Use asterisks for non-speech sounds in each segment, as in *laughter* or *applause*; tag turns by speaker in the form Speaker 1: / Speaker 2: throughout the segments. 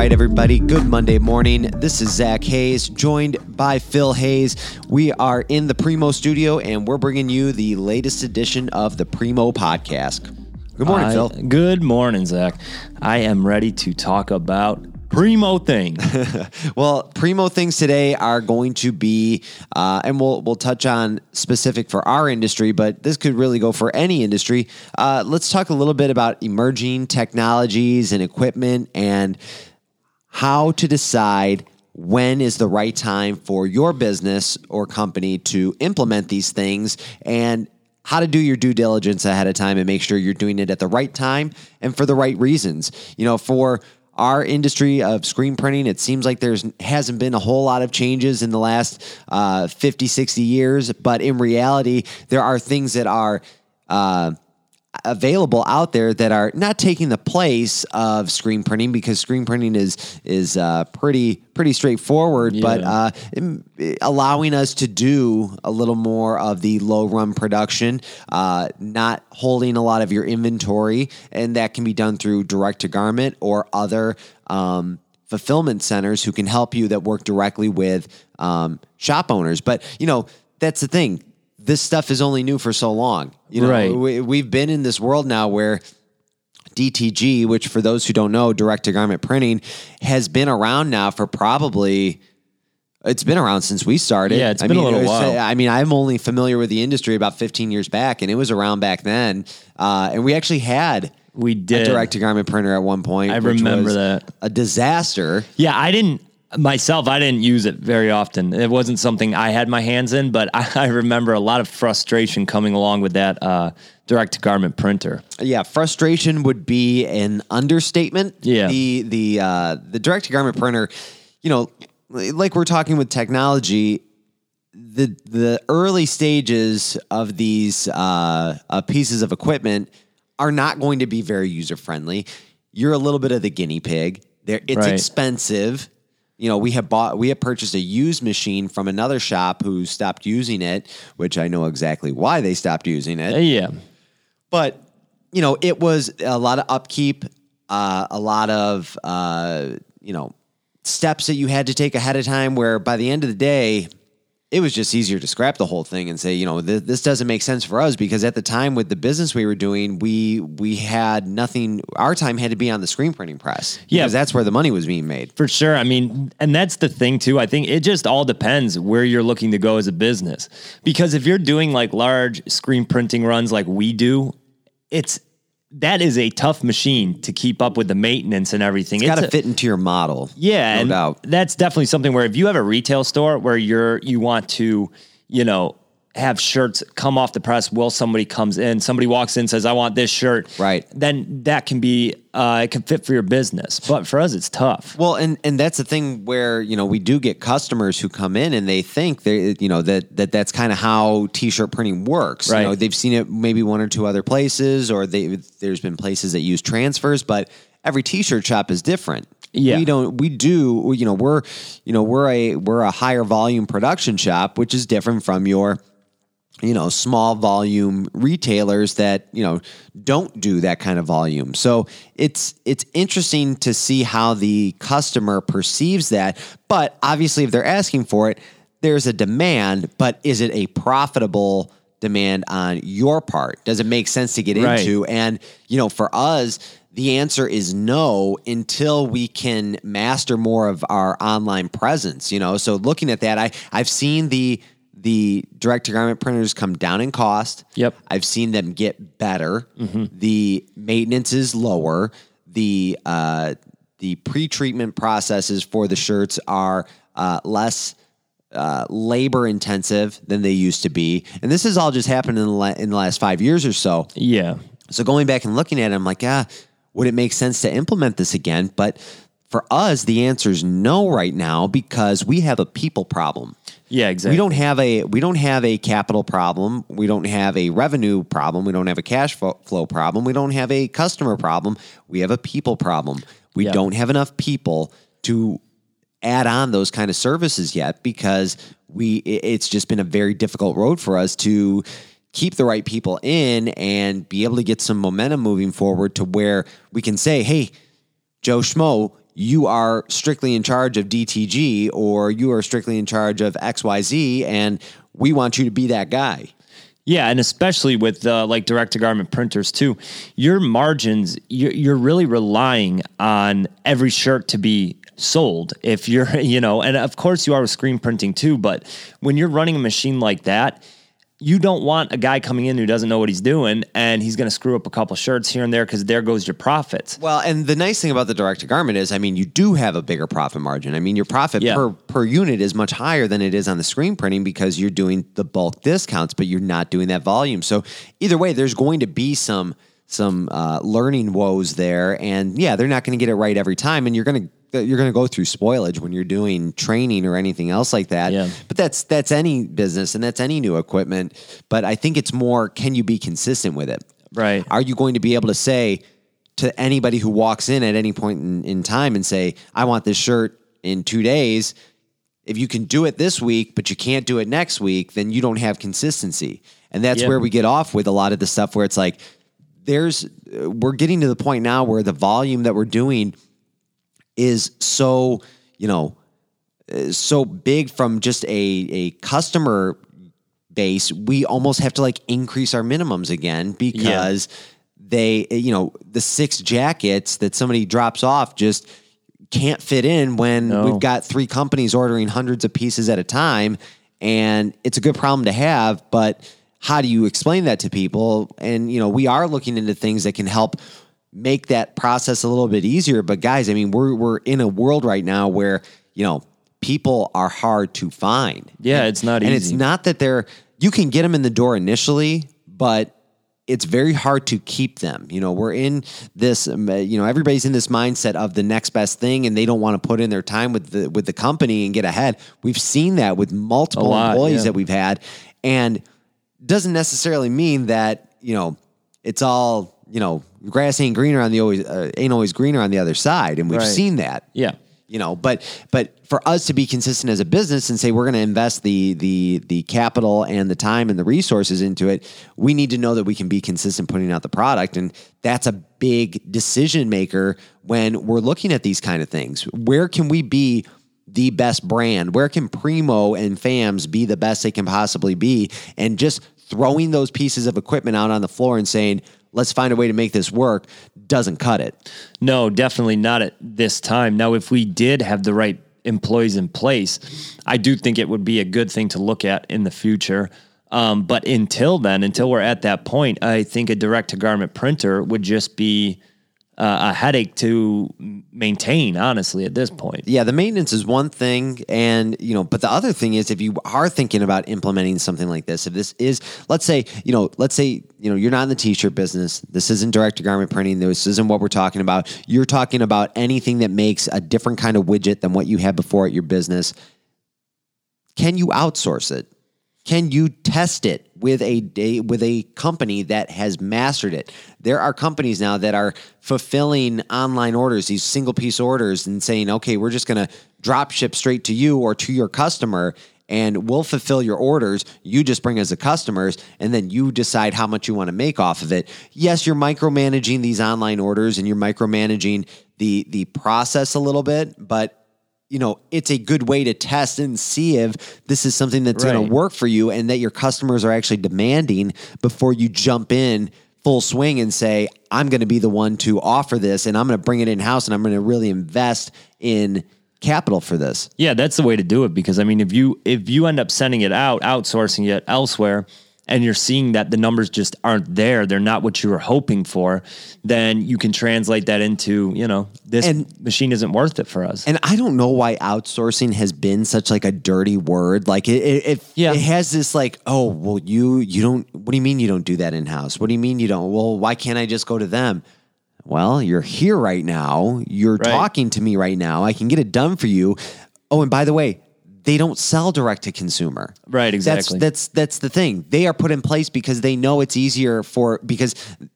Speaker 1: right, everybody. Good Monday morning. This is Zack Hayes, joined by Phil Hayes. We are in the Preemo studio and we're bringing you the latest edition of the Preemo podcast. Good morning,
Speaker 2: I-
Speaker 1: Phil.
Speaker 2: Good morning, Zack. I am ready to talk about primo thing. *laughs*
Speaker 1: Well, primo things today are going to be, uh, and we'll we'll touch on specific for our industry, but this could really go for any industry. Uh, let's talk a little bit about emerging technologies and equipment and how to decide when is the right time for your business or company to implement these things and how to do your due diligence ahead of time and make sure you're doing it at the right time and for the right reasons. You know, for our industry of screen printing, it seems like there's hasn't been a whole lot of changes in the last uh, 50, 60 years, but in reality, there are things that are uh, available out there that are not taking the place of screen printing because screen printing is is uh, pretty pretty straightforward, but
Speaker 2: Yeah.
Speaker 1: uh, im- allowing us to do a little more of the low run production, uh, not holding a lot of your inventory, and that can be done through direct to garment or other. Um, fulfillment centers who can help you that work directly with um, shop owners but you know that's the thing this stuff is only new for so long you know
Speaker 2: Right.
Speaker 1: we, we've been in this world now where DTG, which for those who don't know, direct to garment printing, has been around now for probably. It's been around since we started.
Speaker 2: Yeah, it's
Speaker 1: I
Speaker 2: been a
Speaker 1: mean,
Speaker 2: little
Speaker 1: was-
Speaker 2: while.
Speaker 1: I mean, I'm only familiar with the industry about 15 years back, and it was around back then. Uh, and we actually had
Speaker 2: We did.
Speaker 1: direct to garment printer at one point.
Speaker 2: I
Speaker 1: which
Speaker 2: remember
Speaker 1: was
Speaker 2: that.
Speaker 1: a disaster.
Speaker 2: yeah, I didn't myself. I didn't use it very often. It wasn't something I had my hands in, but *laughs* I, I remember a lot of frustration coming along with that uh, direct to garment printer.
Speaker 1: Yeah, frustration would be an understatement.
Speaker 2: Yeah.
Speaker 1: The the uh, the direct to garment printer, you know, like we're talking with technology, the the early stages of these uh, uh, pieces of equipment are not going to be very user friendly. You're a little bit of the guinea pig. There, it's
Speaker 2: Right.
Speaker 1: expensive. You know, we have bought, we have purchased a used machine from another shop who stopped using it, which I know exactly why they stopped using it.
Speaker 2: Uh, yeah,
Speaker 1: but you know it was a lot of upkeep uh, a lot of uh, you know steps that you had to take ahead of time where by the end of the day it was just easier to scrap the whole thing and say you know th- this doesn't make sense for us because at the time with the business we were doing we we had nothing our time had to be on the screen printing press
Speaker 2: Yeah.
Speaker 1: because that's where the money was being made
Speaker 2: For sure. I mean, and that's the thing too. I think it just all depends where you're looking to go as a business. Because if you're doing like large screen printing runs like we do, it's that is a tough machine to keep up with the maintenance and everything.
Speaker 1: it's got to fit into your model
Speaker 2: yeah,
Speaker 1: no
Speaker 2: and
Speaker 1: doubt
Speaker 2: that's definitely something where if you have a retail store where you're you want to, you know, have shirts come off the press while somebody comes in, somebody walks in says, "I want this shirt,"
Speaker 1: Right.
Speaker 2: Then that can be uh, it can fit for your business, but for us, it's tough.
Speaker 1: Well, and and that's the thing where you know we do get customers who come in and they think they you know that that that's kind of how t-shirt printing works.
Speaker 2: Right.
Speaker 1: You know, they've seen it maybe one or two other places, or they there's been places that use transfers, but every t-shirt shop is different.
Speaker 2: Yeah.
Speaker 1: we don't we do you know we're you know we're a we're a higher volume production shop, which is different from your you know small volume retailers that you know don't do that kind of volume. So it's it's interesting to see how the customer perceives that but obviously if they're asking for it there's a demand but is it a profitable demand on your part? Does it make sense to get
Speaker 2: Right.
Speaker 1: into? And you know for us the answer is no until we can master more of our online presence you know? So looking at that i i've seen the the direct to garment printers come down in cost.
Speaker 2: Yep.
Speaker 1: I've seen them get better. The maintenance is lower. The uh, the pre treatment processes for the shirts are uh, less uh, labor intensive than they used to be. And this has all just happened in the, la- in the last five years or so.
Speaker 2: Yeah.
Speaker 1: So going back and looking at it, I'm like, ah, would it make sense to implement this again? But for us, the answer is no right now because we have a people problem.
Speaker 2: Yeah, exactly.
Speaker 1: We don't have a we don't have a capital problem. We don't have a revenue problem. We don't have a cash flow problem. We don't have a customer problem. We have a people problem. We
Speaker 2: Yeah.
Speaker 1: don't have enough people to add on those kind of services yet because we it's just been a very difficult road for us to keep the right people in and be able to get some momentum moving forward to where we can say, "Hey, Joe Schmo, you are strictly in charge of DTG or you are strictly in charge of XYZ and we want you to be that guy.
Speaker 2: Yeah, and especially with uh, like direct to garment printers too, your margins you're, you're really relying on every shirt to be sold. If you're, *laughs* you know, and of course you are with screen printing too, but when you're running a machine like that, you don't want a guy coming in who doesn't know what he's doing and he's going to screw up a couple shirts here and there because there goes your profits.
Speaker 1: Well, and the nice thing about the direct to garment is, I mean, you do have a bigger profit margin. I mean, your profit
Speaker 2: Yeah.
Speaker 1: per per unit is much higher than it is on the screen printing because you're doing the bulk discounts, but you're not doing that volume. So either way, there's going to be some some uh, learning woes there, and yeah, they're not going to get it right every time, and you're going to you're going to go through spoilage when you're doing training or anything else like that.
Speaker 2: Yeah.
Speaker 1: But that's that's any business and that's any new equipment. But I think it's more can you be consistent with it?
Speaker 2: Right.
Speaker 1: Are you going to be able to say to anybody who walks in at any point in, in time and say, I want this shirt in two days? If you can do it this week, but you can't do it next week, then you don't have consistency. And that's
Speaker 2: Yeah.
Speaker 1: where we get off with a lot of the stuff where it's like, there's, we're getting to the point now where the volume that we're doing is so, you know, so big from just a, a customer base, we almost have to like increase our minimums again because they, you know, the six jackets that somebody drops off just can't fit in when
Speaker 2: No.
Speaker 1: we've got three companies ordering hundreds of pieces at a time. And it's a good problem to have, but how do you explain that to people? And, you know, we are looking into things that can help make that process a little bit easier. But guys, I mean, we're we're in a world right now where, you know, people are hard to find.
Speaker 2: Yeah,
Speaker 1: And-
Speaker 2: it's not easy.
Speaker 1: and
Speaker 2: easy.
Speaker 1: it's not that they're you can get them in the door initially, but it's very hard to keep them. You know, we're in this. um, uh, You know, everybody's in this mindset of the next best thing, and they don't want to put in their time with the with the company and get ahead. We've seen that with multiple
Speaker 2: lot,
Speaker 1: employees
Speaker 2: yeah.
Speaker 1: that we've had, and doesn't necessarily mean that you know it's all you know grass ain't greener on the always uh, ain't always greener on the other side, and we've
Speaker 2: Right.
Speaker 1: seen that
Speaker 2: Yeah.
Speaker 1: you know but but for us to be consistent as a business and say we're going to invest the the the capital and the time and the resources into it we need to know that we can be consistent putting out the product and that's a big decision maker when we're looking at these kind of things where can we be the best brand where can preemo and fams be the best they can possibly be and just throwing those pieces of equipment out on the floor and saying let's find a way to make this work doesn't cut it
Speaker 2: No, definitely not at this time. Now, if we did have the right employees in place, I do think it would be a good thing to look at in the future. Um, but until then, until we're at that point, I think a direct to garment printer would just be uh, a headache to maintain, honestly, at this point.
Speaker 1: yeah, the maintenance is one thing, and you know, but the other thing is if you are thinking about implementing something like this, if this is, let's say, you know, let's say, you know, you're not in the t-shirt business, this isn't direct to garment printing, this isn't what we're talking about. You're talking about anything that makes a different kind of widget than what you had before at your business. Can you outsource it? Can you test it with a, a with a company that has mastered it? There are companies now that are fulfilling online orders, these single piece orders, and saying, "Okay, we're just to drop ship straight to you or to your customer, and we'll fulfill your orders. You just bring us the customers, and then you decide how much you want to make off of it." Yes, you're micromanaging these online orders, and you're micromanaging the the process a little bit, but you know, it's a good way to test and see if this is something that's going to work for you and that your customers are actually demanding before you jump in full swing and say, I'm going to be the one to offer this and I'm going to bring it in house and I'm going to really invest in capital for this.
Speaker 2: Yeah, that's the way to do it because I mean if you if you end up sending it out, outsourcing it elsewhere and you're seeing that the numbers just aren't there, they're not what you were hoping for, then you can translate that into, you know, this
Speaker 1: And-
Speaker 2: machine isn't worth it for us.
Speaker 1: And I don't know why outsourcing has been such like a dirty word. Like it, it, it,
Speaker 2: Yeah.
Speaker 1: it has this like, oh, well, you, you don't, what do you mean you don't do that in house? What do you mean you don't? Well, why can't I just go to them? Well, you're here right now. You're
Speaker 2: Right.
Speaker 1: talking to me right now. I can get it done for you. Oh, and by the way, they don't sell direct to consumer.
Speaker 2: Right, exactly.
Speaker 1: That's that's that's the thing. They are put in place because they know it's easier for because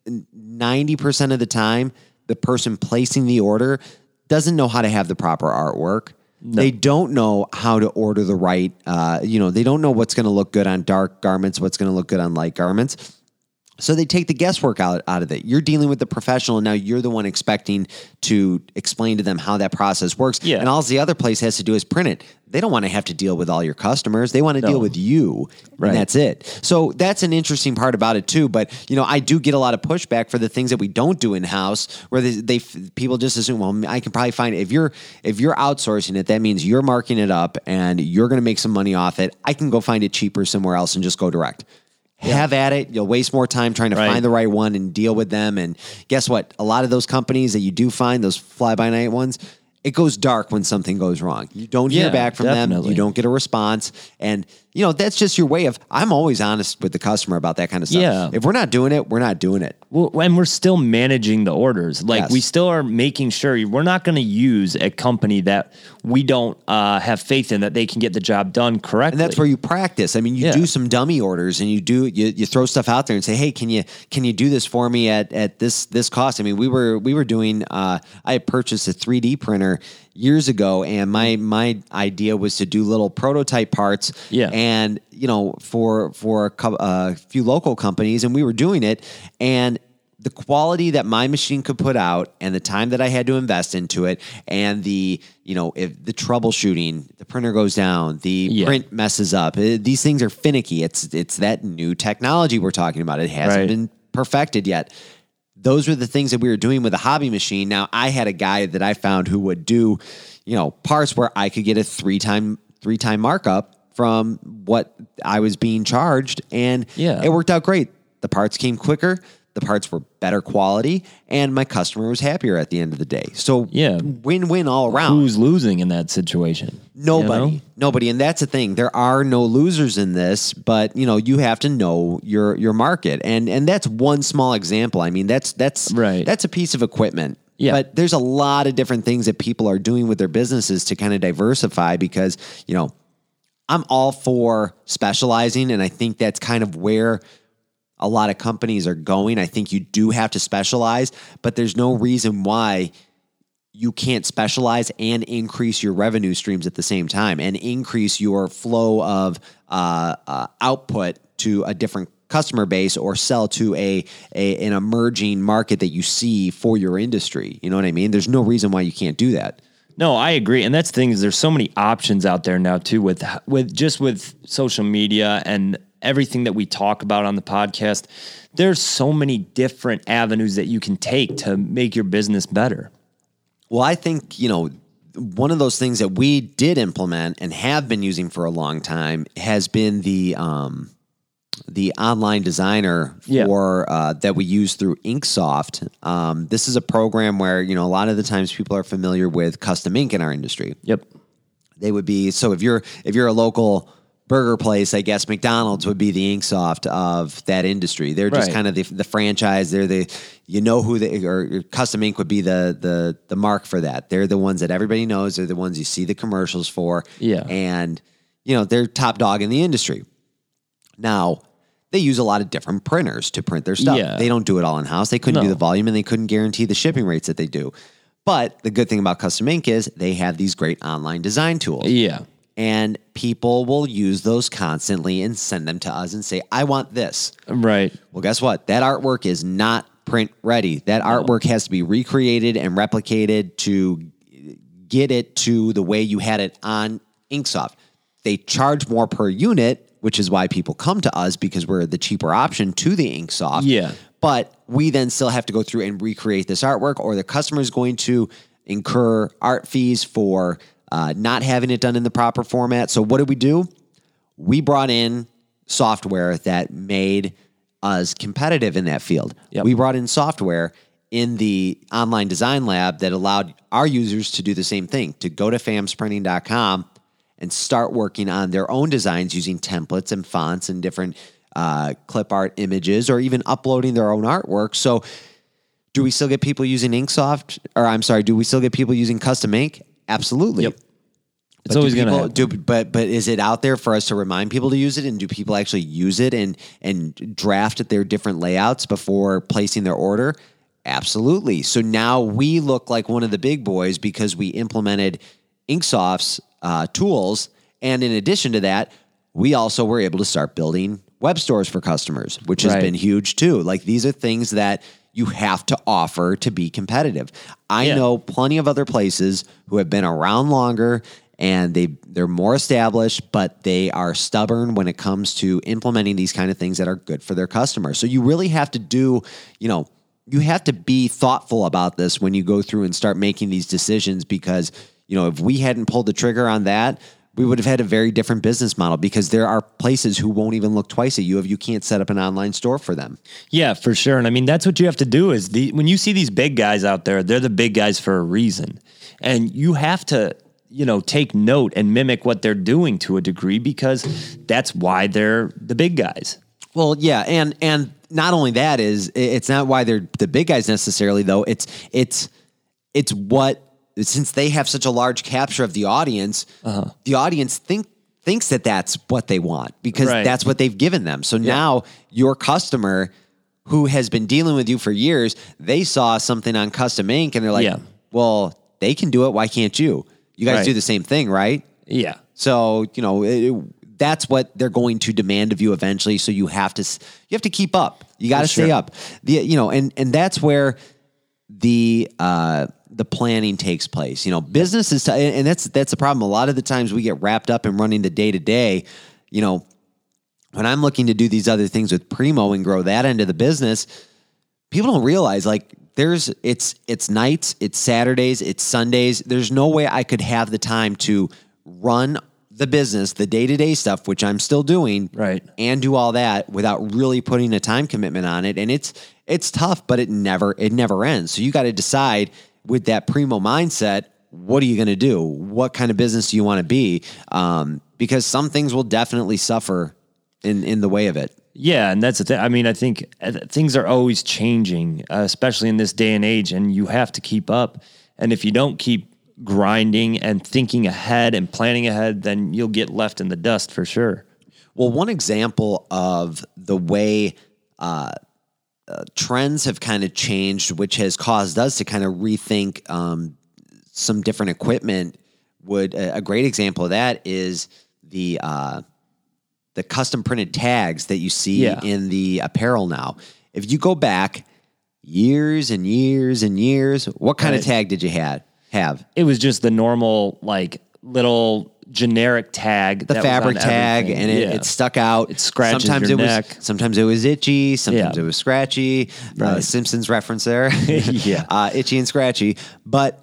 Speaker 1: 90% of the time the person placing the order doesn't know how to have the proper artwork. They don't know how to order the right uh, you know, they don't know what's going to look good on dark garments, what's going to look good on light garments. So they take the guesswork out, out of it. You're dealing with the professional, and now you're the one expecting to explain to them how that process works.
Speaker 2: Yeah.
Speaker 1: And all the other place has to do is print it. They don't want to have to deal with all your customers. They want to deal with you,
Speaker 2: Right.
Speaker 1: and that's it. So that's an interesting part about it too. But you know, I do get a lot of pushback for the things that we don't do in house, where they, they people just assume, well, I can probably find it. if you're if you're outsourcing it, that means you're marking it up and you're going to make some money off it. I can go find it cheaper somewhere else and just go direct. Have at it. You'll waste more time trying to
Speaker 2: Right.
Speaker 1: find the right one and deal with them. And guess what? A lot of those companies that you do find, those fly by night ones, it goes dark when something goes wrong. You don't hear
Speaker 2: Yeah,
Speaker 1: back from them. You don't get a response. And, you know, that's just your way of, I'm always honest with the customer about that kind of stuff.
Speaker 2: Yeah.
Speaker 1: If we're not doing it, we're not doing it.
Speaker 2: Well, and we're still managing the orders. Like
Speaker 1: Yes.
Speaker 2: we still are making sure we're not going to use a company that we don't uh, have faith in that they can get the job done correctly.
Speaker 1: And that's where you practice. I mean, you
Speaker 2: Yeah.
Speaker 1: do some dummy orders and you do you, you throw stuff out there and say, "Hey, can you can you do this for me at at this this cost?" I mean, we were we were doing uh I had purchased a 3D printer years ago and my my idea was to do little prototype parts
Speaker 2: Yeah.
Speaker 1: and you know for for a cou- a few local companies and we were doing it and the quality that my machine could put out and the time that I had to invest into it and the you know if the troubleshooting the printer goes down the
Speaker 2: Yeah.
Speaker 1: print messes up Uh, these things are finicky it's it's that new technology we're talking about it hasn't
Speaker 2: Right.
Speaker 1: been perfected yet those were the things that we were doing with a hobby machine. Now I had a guy that I found who would do you know parts where I could get a three time three time markup from what I was being charged and
Speaker 2: Yeah.
Speaker 1: it worked out great. The parts came quicker the parts were better quality and my customer was happier at the end of the day so
Speaker 2: Yeah.
Speaker 1: win-win all around
Speaker 2: who's losing in that situation.
Speaker 1: Nobody,
Speaker 2: You know?
Speaker 1: nobody, and that's the thing. There are no losers in this, but you know you have to know your your market, and and that's one small example. I mean, that's that's
Speaker 2: Right.
Speaker 1: That's a piece of equipment.
Speaker 2: Yeah.
Speaker 1: But there's a lot of different things that people are doing with their businesses to kind of diversify because you know I'm all for specializing, and I think that's kind of where a lot of companies are going. I think you do have to specialize, but there's no reason why you can't specialize and increase your revenue streams at the same time and increase your flow of uh, uh, output to a different customer base or sell to a, a an emerging market that you see for your industry. You know what I mean? There's no reason why you can't do that.
Speaker 2: No, I agree, and that's the thing is there's so many options out there now too with with just with social media and everything that we talk about on the podcast. There's so many different avenues that you can take to make your business better.
Speaker 1: Well, I think, you know, one of those things that we did implement and have been using for a long time has been the um, the online designer
Speaker 2: Yeah.
Speaker 1: uh, that we use through Inksoft. Um, this is a program where you know a lot of the times people are familiar with custom ink in our industry.
Speaker 2: Yep.
Speaker 1: They would be so if you're if you're a local burger place, I guess McDonald's would be the Inksoft of that industry. They're just
Speaker 2: Right.
Speaker 1: kind of the, the franchise. They're the you know who they or Custom Ink would be the the the mark for that. They're the ones that everybody knows. They're the ones you see the commercials for.
Speaker 2: Yeah.
Speaker 1: and you know they're top dog in the industry. Now. They use a lot of different printers to print their stuff.
Speaker 2: Yeah.
Speaker 1: They don't do it all in house. They couldn't do the volume and they couldn't guarantee the shipping rates that they do. But the good thing about Custom Ink is they have these great online design tools
Speaker 2: Yeah.
Speaker 1: And people will use those constantly and send them to us and say, I want this.
Speaker 2: Right.
Speaker 1: Well, guess what? That artwork is not print ready. That artwork has to be recreated and replicated to get it to the way you had it on Inksoft. They charge more per unit, which is why people come to us because we're the cheaper option to the Inksoft.
Speaker 2: Yeah.
Speaker 1: But we then still have to go through and recreate this artwork, or the customer is going to incur art fees for uh, not having it done in the proper format. So, what did we do? We brought in software that made us competitive in that field.
Speaker 2: Yep.
Speaker 1: We brought in software in the online design lab that allowed our users to do the same thing to go to famsprinting.com and start working on their own designs using templates and fonts and different uh, clip art images or even uploading their own artwork. So, do we still get people using Inksoft? Or I'm sorry, do we still get people using custom ink? Absolutely.
Speaker 2: Yep. It's
Speaker 1: But
Speaker 2: always going to
Speaker 1: do but but is it out there for us to remind people to use it and do people actually use it and and draft their different layouts before placing their order absolutely so now we look like one of the big boys because we implemented inksoft's uh, tools and in addition to that we also were able to start building web stores for customers, which has
Speaker 2: Right.
Speaker 1: been huge too. Like these are things that you have to offer to be competitive. I
Speaker 2: Yeah.
Speaker 1: know plenty of other places who have been around longer and they they're more established, but they are stubborn when it comes to implementing these kind of things that are good for their customers. So you really have to do, you know, you have to be thoughtful about this when you go through and start making these decisions because, you know, if we hadn't pulled the trigger on that, we would have had a very different business model because there are places who won't even look twice at you if you can't set up an online store for them.
Speaker 2: Yeah, for sure. And I mean, that's what you have to do is the when you see these big guys out there, they're the big guys for a reason. And you have to, you know, take note and mimic what they're doing to a degree because that's why they're the big guys.
Speaker 1: Well, yeah, and and not only that is it's not why they're the big guys necessarily though. It's it's it's what since they have such a large capture of the audience, uh-huh. the audience think thinks that that's what they want because
Speaker 2: Right.
Speaker 1: that's what they've given them. So now your customer who has been dealing with you for years, they saw something on Custom Ink and they're like,
Speaker 2: Yeah.
Speaker 1: "Well, they can do it. Why can't you? You guys
Speaker 2: Right.
Speaker 1: do the same thing, right?"
Speaker 2: Yeah.
Speaker 1: So you know it, it- that's what they're going to demand of you eventually. So you have to you have to keep up. You got to
Speaker 2: sure.
Speaker 1: stay up. The you know and and that's where the uh, the planning takes place. You know, business is t- and that's that's the problem. A lot of the times we get wrapped up in running the day to day. You know, when I'm looking to do these other things with Preemo and grow that end of the business, people don't realize like there's it's it's nights, it's Saturdays, it's Sundays. There's no way I could have the time to run the business, the day-to-day stuff which I'm still doing,
Speaker 2: Right.
Speaker 1: and do all that without really putting a time commitment on it and it's it's tough, but it never it never ends. So you got to decide with that preemo mindset, what are you going to do? What kind of business do you want to be? Um, because some things will definitely suffer in in the way of it.
Speaker 2: Yeah, and that's the thing. I mean, I think uh, things are always changing, uh, especially in this day and age, and you have to keep up. And if you don't keep grinding and thinking ahead and planning ahead, then you'll get left in the dust for sure.
Speaker 1: Well, one example of the way uh, uh, trends have kind of changed, which has caused us to kind of rethink um, some different equipment, would a, a great example of that is the uh, the custom printed tags that you see
Speaker 2: Yeah.
Speaker 1: in the apparel now. If you go back years and years and years, what kind of tag did you had have?
Speaker 2: It was just the normal, like little generic tag,
Speaker 1: the fabric tag
Speaker 2: everything.
Speaker 1: and it,
Speaker 2: Yeah.
Speaker 1: it stuck out.
Speaker 2: It scratches
Speaker 1: sometimes
Speaker 2: your
Speaker 1: it
Speaker 2: neck.
Speaker 1: was sometimes it was itchy, sometimes
Speaker 2: Yeah.
Speaker 1: it was scratchy. Uh, Simpsons reference there. *laughs*
Speaker 2: Yeah. *laughs*
Speaker 1: uh, itchy and scratchy. But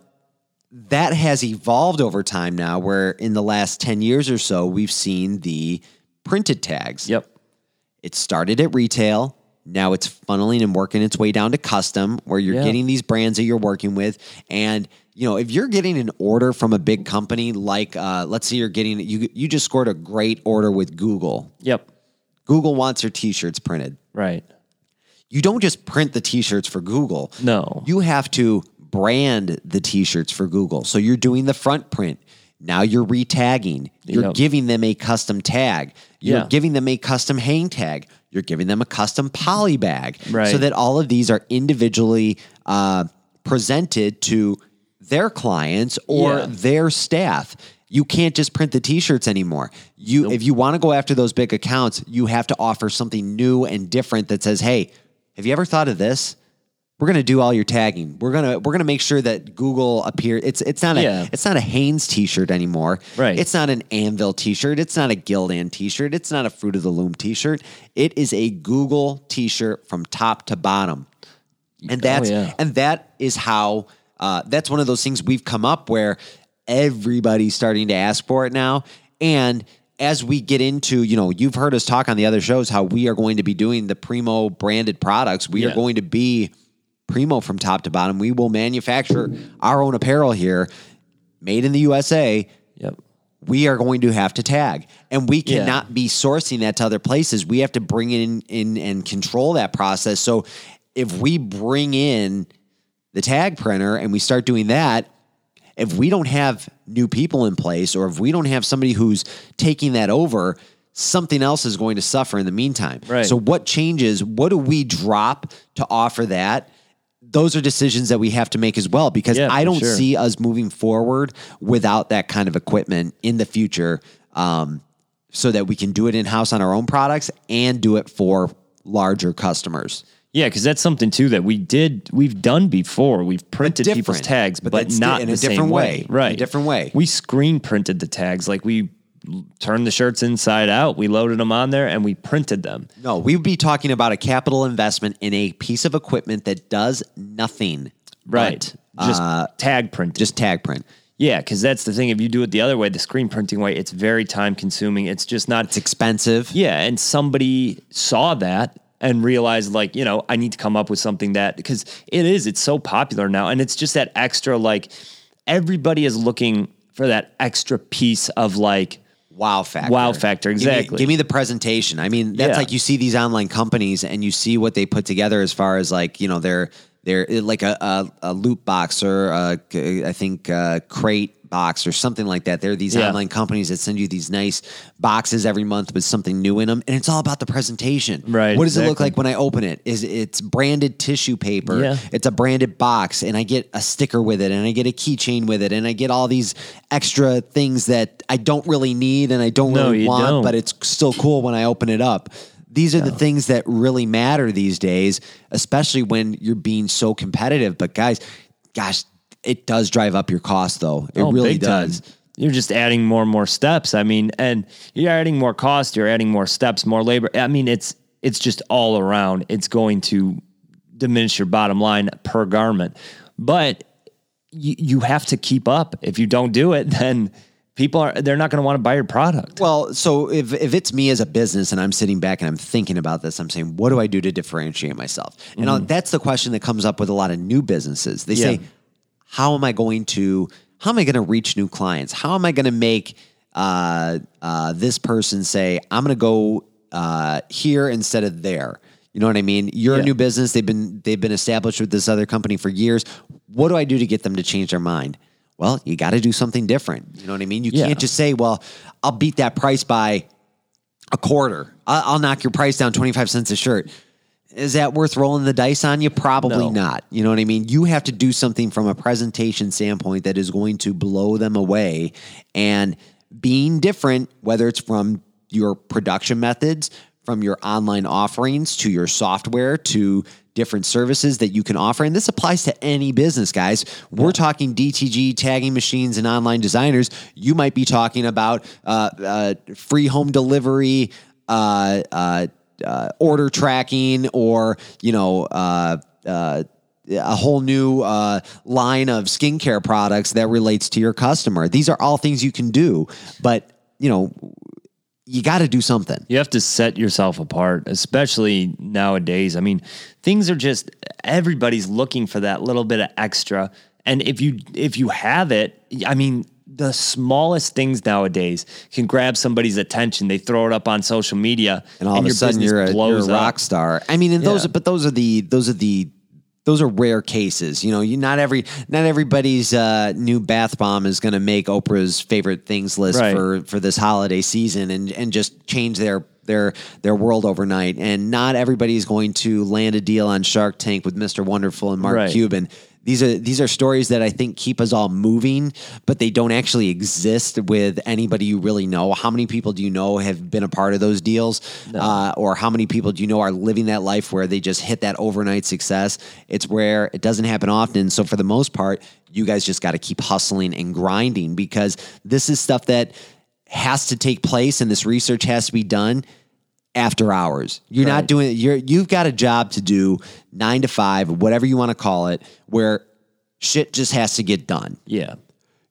Speaker 1: that has evolved over time now, where in the last ten years or so, we've seen the printed tags.
Speaker 2: Yep.
Speaker 1: It started at retail. Now it's funneling and working its way down to custom, where you're
Speaker 2: Yeah.
Speaker 1: getting these brands that you're working with. And you know, if you're getting an order from a big company, like uh, let's say you're getting you you just scored a great order with Google.
Speaker 2: Yep.
Speaker 1: Google wants their T-shirts printed.
Speaker 2: Right.
Speaker 1: You don't just print the T-shirts for Google.
Speaker 2: No.
Speaker 1: You have to brand the T-shirts for Google. So you're doing the front print. Now you're retagging. You're
Speaker 2: Yep.
Speaker 1: giving them a custom tag. You're
Speaker 2: Yeah.
Speaker 1: giving them a custom hang tag. You're giving them a custom poly bag.
Speaker 2: Right.
Speaker 1: So that all of these are individually uh, presented to their clients or
Speaker 2: Yeah.
Speaker 1: their staff. You can't just print the t-shirts anymore. You if you want to go after those big accounts, you have to offer something new and different that says, "Hey, have you ever thought of this? We're going to do all your tagging. We're going to we're to make sure that Google appear it's it's not a
Speaker 2: Yeah.
Speaker 1: it's not a Hanes t-shirt anymore.
Speaker 2: Right.
Speaker 1: It's not an Anvil t-shirt. It's not a Gildan t-shirt. It's not a Fruit of the Loom t-shirt. It is a Google t-shirt from top to bottom. And that's
Speaker 2: Oh, yeah.
Speaker 1: and that is how uh, that's one of those things we've come up where everybody's starting to ask for it now. And as we get into, you know, you've heard us talk on the other shows how we are going to be doing the Preemo branded products. We are going to be Preemo from top to bottom. We will manufacture our own apparel here, made in the USA
Speaker 2: Yep.
Speaker 1: we are going to have to tag and we
Speaker 2: Yeah.
Speaker 1: cannot be sourcing that to other places we have to bring in, in and control that process so if we bring in the tag printer and we start doing that if we don't have new people in place or if we don't have somebody who's taking that over something else is going to suffer in the meantime
Speaker 2: Right.
Speaker 1: so what changes what do we drop to offer that those are decisions that we have to make as well because
Speaker 2: Yeah,
Speaker 1: I don't
Speaker 2: sure.
Speaker 1: see us moving forward without that kind of equipment in the future. Um, so that we can do it in house on our own products and do it for larger customers.
Speaker 2: Yeah, because that's something too that we did, we've done before. We've printed people's tags,
Speaker 1: But
Speaker 2: but, not
Speaker 1: in
Speaker 2: the
Speaker 1: a different
Speaker 2: way.
Speaker 1: way. In a
Speaker 2: Right,
Speaker 1: different way.
Speaker 2: We screen printed the tags, like we turned the shirts inside out, we loaded them on there, and we printed them.
Speaker 1: No, we would be talking about a capital investment in a piece of equipment that does nothing.
Speaker 2: Right,
Speaker 1: but,
Speaker 2: just
Speaker 1: uh,
Speaker 2: tag print.
Speaker 1: just tag print.
Speaker 2: yeah, because that's the thing. If you do it the other way, the screen printing way, it's very time consuming. It's just not.
Speaker 1: It's expensive.
Speaker 2: Yeah, and somebody saw that and realized like, you know, I need to come up with something that because it is, it's so popular now and it's just that extra like everybody is looking for that extra piece of like
Speaker 1: Wow factor.
Speaker 2: Wow factor,
Speaker 1: Give me-
Speaker 2: exactly.
Speaker 1: Give me, the presentation. I mean, that's
Speaker 2: Yeah.
Speaker 1: like you see these online companies and you see what they put together as far as like, you know, they're they're like a, a, a loot box or a, I think a crate box or something like that. There are these
Speaker 2: Yeah.
Speaker 1: online companies that send you these nice boxes every month with something new in them, and it's all about the presentation.
Speaker 2: Right,
Speaker 1: What does it look like when I open it? Is it's branded tissue paper?
Speaker 2: Yeah.
Speaker 1: It's a branded box, and I get a sticker with it, and I get a keychain with it, and I get all these extra things that I don't really need and I don't
Speaker 2: No,
Speaker 1: really want,
Speaker 2: don't.
Speaker 1: but it's still cool when I open it up. These are the things that really matter these days, especially when you're being so competitive. But guys, gosh, it does drive up your cost, though. It
Speaker 2: oh,
Speaker 1: really
Speaker 2: big time.
Speaker 1: does.
Speaker 2: You're just adding more and more steps. I mean, and you're adding more cost, you're adding more steps, more labor. I mean, it's it's just all around. It's going to diminish your bottom line per garment. But you, you have to keep up. If you don't do it, *laughs* then people are they're not going to want to buy your product.
Speaker 1: Well, so if, if it's me as a business and I'm sitting back and I'm thinking about this, I'm saying, what do I do to differentiate myself? And uh, that's the question that comes up with a lot of new businesses. They say.
Speaker 2: Yeah.
Speaker 1: How am I going to, how am I going to reach new clients? How am I going to make uh, uh, this person say, I'm going to go uh, here instead of there? You know what I mean? You're a new business. They've been they've been established with this other company for years. What do I do to get them to change their mind? Well, you got to do something different. You know what I mean? You
Speaker 2: Yeah.
Speaker 1: can't just say, "Well, I'll beat that price by a quarter. I- I'll knock your price down 25 cents a shirt. Is that worth rolling the dice on you? Probably
Speaker 2: No.
Speaker 1: not. You know what I mean? You have to do something from a presentation standpoint that is going to blow them away. And being different, whether it's from your production methods, from your online offerings to your software to different services that you can offer. And this applies to any business, guys. We're talking DTG tagging machines and online designers. You might be talking about uh, uh, free home delivery, uh, uh, order tracking, or you know. Uh, uh, a whole new uh, line of skincare products that relates to your customer. These are all things you can do, but you know, you got to do something.
Speaker 2: You have to set yourself apart, especially nowadays. I mean, things are just everybody's looking for that little bit of extra. And if you if you have it, I mean, the smallest things nowadays can grab somebody's attention. They throw it up on social media,
Speaker 1: and all of a sudden you're a, you're a rock star. I mean, and those,
Speaker 2: Yeah.
Speaker 1: but those are the those are the those are rare cases. You know, you not every not everybody's uh, new bath bomb is going to make Oprah's favorite things list
Speaker 2: Right.
Speaker 1: for for this holiday season and and just change their their their world overnight. And not everybody's going to land a deal on Shark Tank with Mr. Wonderful and Mark
Speaker 2: Right.
Speaker 1: Cuban. These are these are stories that I think keep us all moving, but they don't actually exist with anybody you really know. How many people do you know have been a part of those deals, uh, or how many people do you know are living that life where they just hit that overnight success? It's rare. It doesn't happen often. So for the most part, you guys just got to keep hustling and grinding because this is stuff that has to take place, and this research has to be done after hours. You're not doing you're you've got a job to do 9 to 5, whatever you want to call it, where shit just has to get done.
Speaker 2: Yeah.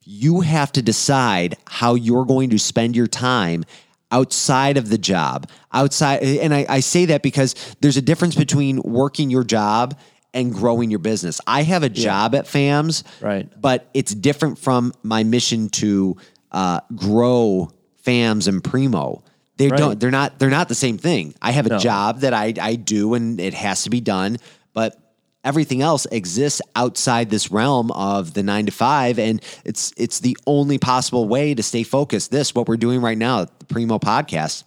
Speaker 1: You have to decide how you're going to spend your time outside of the job. Outside and I, I say that because there's a difference between working your job and growing your business. I have a job at FAMS,
Speaker 2: Right.
Speaker 1: but it's different from my mission to uh, grow FAMS and Preemo. They
Speaker 2: Right.
Speaker 1: don't. They're not. They're not the same thing. I have a
Speaker 2: No.
Speaker 1: job that I I do, and it has to be done. But everything else exists outside this realm of the nine to five, and it's it's the only possible way to stay focused. This what we're doing right now, the Preemo podcast.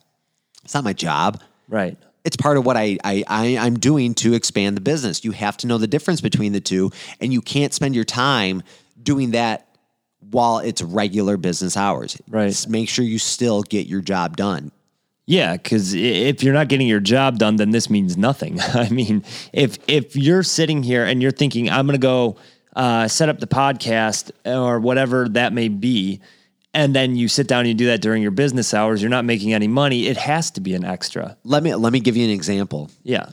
Speaker 1: It's not my job
Speaker 2: Right.
Speaker 1: it's part of what I, I, I I'm doing to expand the business. You have to know the difference between the two, and you can't spend your time doing that while it's regular business hours.
Speaker 2: Right.
Speaker 1: S- Make sure you still get your job done.
Speaker 2: Yeah, because if you're not getting your job done, then this means nothing. *laughs* I mean, if if you're sitting here and you're thinking, I'm going to go uh, set up the podcast or whatever that may be, and then you sit down and you do that during your business hours, you're not making any money. It has to be an extra.
Speaker 1: Let me let me give you an example.
Speaker 2: Yeah.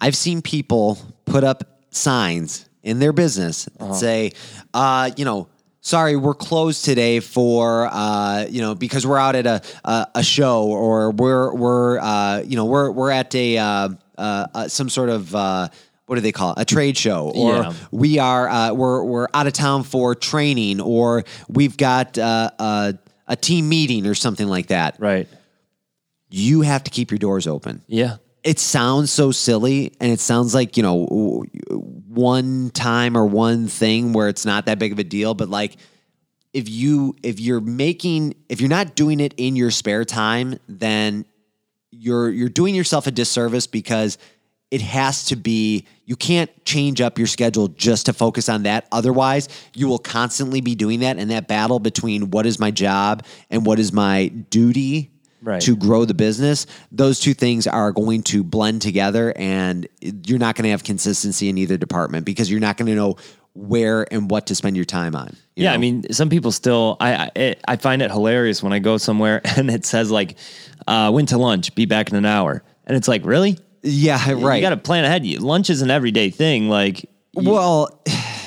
Speaker 1: I've seen people put up signs in their business that say, uh, you know, sorry, we're closed today for, uh, you know, because we're out at a a, a show or we're we're uh, you know we're we're at a uh, uh, uh, some sort of uh, what do they call it? A trade show, or
Speaker 2: Yeah.
Speaker 1: we are uh, we're we're out of town for training, or we've got uh, a, a team meeting or something like that.
Speaker 2: Right.
Speaker 1: You have to keep your doors open
Speaker 2: Yeah.
Speaker 1: it sounds so silly and it sounds like you know one time or one thing where it's not that big of a deal but like if you if you're making if you're not doing it in your spare time then you're you're doing yourself a disservice because it has to be you can't change up your schedule just to focus on that. Otherwise you will constantly be doing that and that battle between what is my job and what is my duty
Speaker 2: Right.
Speaker 1: to grow the business those two things are going to blend together and you're not going to have consistency in either department because you're not going to know where and what to spend your time on you
Speaker 2: Yeah, I mean, some people still. I I, I find it hilarious when I go somewhere *laughs* and it says like, uh, "Went to lunch, be back in an hour," and it's like, really?
Speaker 1: yeah right
Speaker 2: You got to plan ahead. Lunch is an everyday thing. Like, you-
Speaker 1: well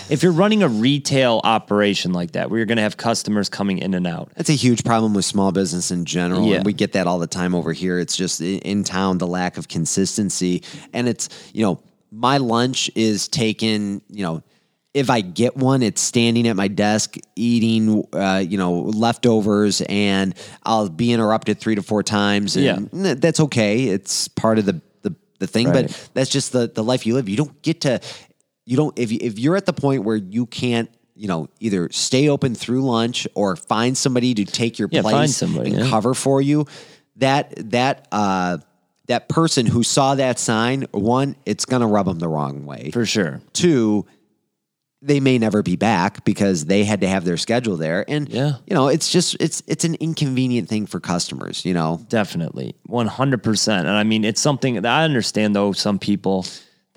Speaker 2: if you're running a retail operation like that, where you're going to have customers coming in and out,
Speaker 1: That's a huge problem with small business in general.
Speaker 2: Yeah.
Speaker 1: And we get that all the time over here. It's just in town, the lack of consistency. And it's, you know, my lunch is taken, you know, if I get one, it's standing at my desk eating, uh, you know, leftovers, and I'll be interrupted three to four times. And
Speaker 2: Yeah.
Speaker 1: that's okay. It's part of the the, the thing,
Speaker 2: Right.
Speaker 1: but that's just the the life you live. You don't get to, you don't if you, if you're at the point where you can't. You know, either stay open through lunch or find somebody to take your
Speaker 2: Yeah,
Speaker 1: place
Speaker 2: find somebody,
Speaker 1: and
Speaker 2: yeah.
Speaker 1: cover for you. That that uh, that person who saw that sign, one, it's gonna rub them the wrong way.
Speaker 2: for sure.
Speaker 1: Two, they may never be back because they had to have their schedule there, and
Speaker 2: Yeah.
Speaker 1: you know, it's just it's it's an inconvenient thing for customers. You know,
Speaker 2: Definitely, one hundred percent. And I mean, it's something that I understand. Though some people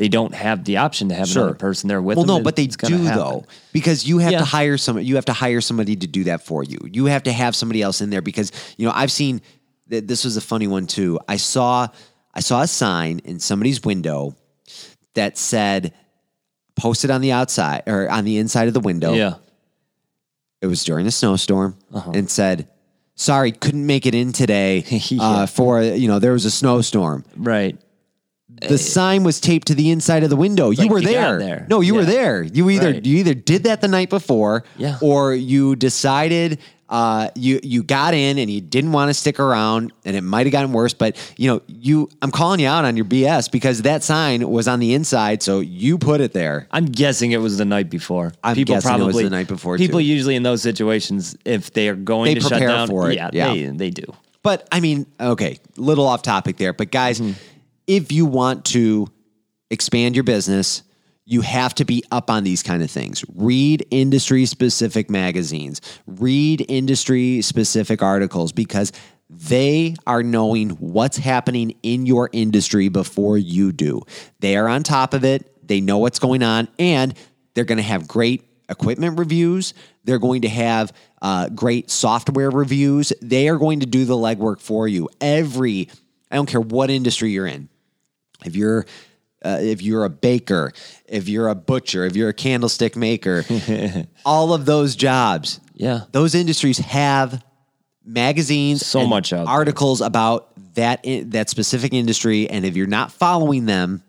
Speaker 2: they don't have the option to have
Speaker 1: Sure.
Speaker 2: another person there with
Speaker 1: well,
Speaker 2: them.
Speaker 1: Well, no, but they do
Speaker 2: happen.
Speaker 1: though because you have
Speaker 2: Yeah.
Speaker 1: to hire some. You have to hire somebody to do that for you. You have to have somebody else in there because you know I've seen th- this was a funny one too. I saw I saw a sign in somebody's window that said posted on the outside or on the inside of the window.
Speaker 2: Yeah,
Speaker 1: It was during a snowstorm
Speaker 2: Uh-huh.
Speaker 1: and said, "Sorry, couldn't make it in today *laughs*
Speaker 2: Yeah.
Speaker 1: uh, for you know there was a snowstorm."
Speaker 2: right.
Speaker 1: The sign was taped to the inside of the window. you
Speaker 2: like
Speaker 1: were
Speaker 2: you
Speaker 1: there.
Speaker 2: there.
Speaker 1: No, you were there. You either
Speaker 2: Right.
Speaker 1: you either did that the night before,
Speaker 2: Yeah.
Speaker 1: or you decided uh, you you got in and you didn't want to stick around, and it might have gotten worse. But you know, you I'm calling you out on your BS because that sign was on the inside, so you put it there.
Speaker 2: I'm guessing it was the night before.
Speaker 1: I'm guessing it was the night before,
Speaker 2: People
Speaker 1: too.
Speaker 2: usually in those situations, if they are going
Speaker 1: They
Speaker 2: to shut down,
Speaker 1: for it,
Speaker 2: yeah,
Speaker 1: yeah.
Speaker 2: They, they do.
Speaker 1: But I mean, okay, little off topic there. But guys,
Speaker 2: Mm-hmm.
Speaker 1: If you want to expand your business, you have to be up on these kind of things. Read industry specific magazines, read industry specific articles because they are knowing what's happening in your industry before you do. They are on top of it, they know what's going on, and they're going to have great equipment reviews. They're going to have uh, great software reviews. They are going to do the legwork for you. Every, I don't care what industry you're in. If you're uh, if you're a baker, if you're a butcher, if you're a candlestick maker, *laughs* all of those jobs,
Speaker 2: Yeah.
Speaker 1: those industries have magazines,
Speaker 2: So
Speaker 1: and
Speaker 2: much out there.
Speaker 1: articles about that in, that specific industry. And if you're not following them,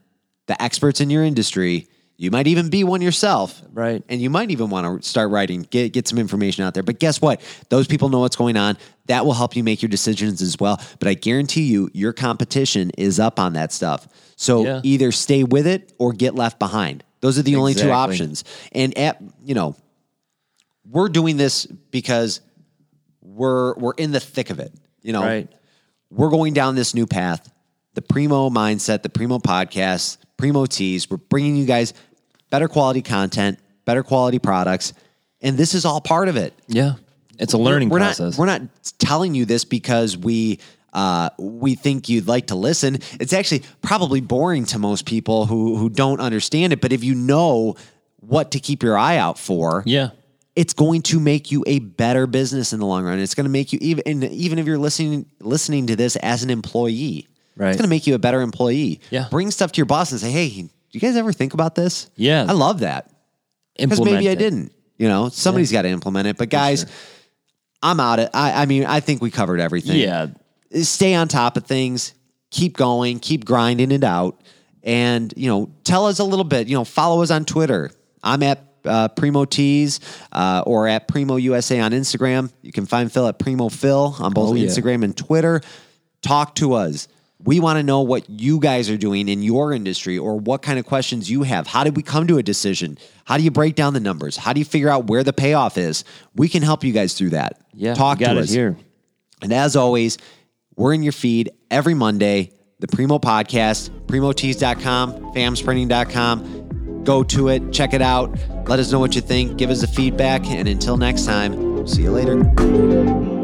Speaker 1: the experts in your industry, you might even be one yourself,
Speaker 2: Right.
Speaker 1: And you might even want to start writing, get get some information out there. But guess what? Those people know what's going on. That will help you make your decisions as well. But I guarantee you, your competition is up on that stuff. So
Speaker 2: Yeah.
Speaker 1: either stay with it or get left behind. Those are the only two options. And at you know, we're doing this because we're we're in the thick of it. You know,
Speaker 2: Right.
Speaker 1: we're going down this new path. The Preemo mindset, the Preemo podcast, Preemo Tees. We're bringing you guys better quality content, better quality products, And this is all part of it.
Speaker 2: Yeah. It's a learning
Speaker 1: we're
Speaker 2: process.
Speaker 1: Not, we're not telling you this because we uh, we think you'd like to listen. It's actually probably boring to most people who who don't understand it. But if you know what to keep your eye out for,
Speaker 2: yeah.
Speaker 1: it's going to make you a better business in the long run. It's going to make you even even if you're listening listening to this as an employee,
Speaker 2: Right.
Speaker 1: it's going to make you a better employee.
Speaker 2: Yeah.
Speaker 1: bring stuff to your boss and say, "Hey, do you guys ever think about this?"
Speaker 2: Yeah.
Speaker 1: I love that because maybe I didn't. You know, somebody's got to implement it. But guys, I'm out of. I, I mean, I think we covered everything.
Speaker 2: Yeah.
Speaker 1: stay on top of things. Keep going. Keep grinding it out. And you know, tell us a little bit. You know, follow us on Twitter. I'm at uh, Preemo Tees uh, or at Preemo USA on Instagram. You can find Phil at Preemo Phil on both
Speaker 2: Oh, yeah.
Speaker 1: Instagram and Twitter. Talk to us. We want to know what you guys are doing in your industry or what kind of questions you have. How did we come to a decision? How do you break down the numbers? How do you figure out where the payoff is? We can help you guys through that.
Speaker 2: Yeah.
Speaker 1: Talk to us.
Speaker 2: here.
Speaker 1: And as always, we're in your feed every Monday, the Preemo Podcast, preemotees.com, famsprinting.com. Go to it, check it out. Let us know what you think. Give us a feedback. And until next time, see you later.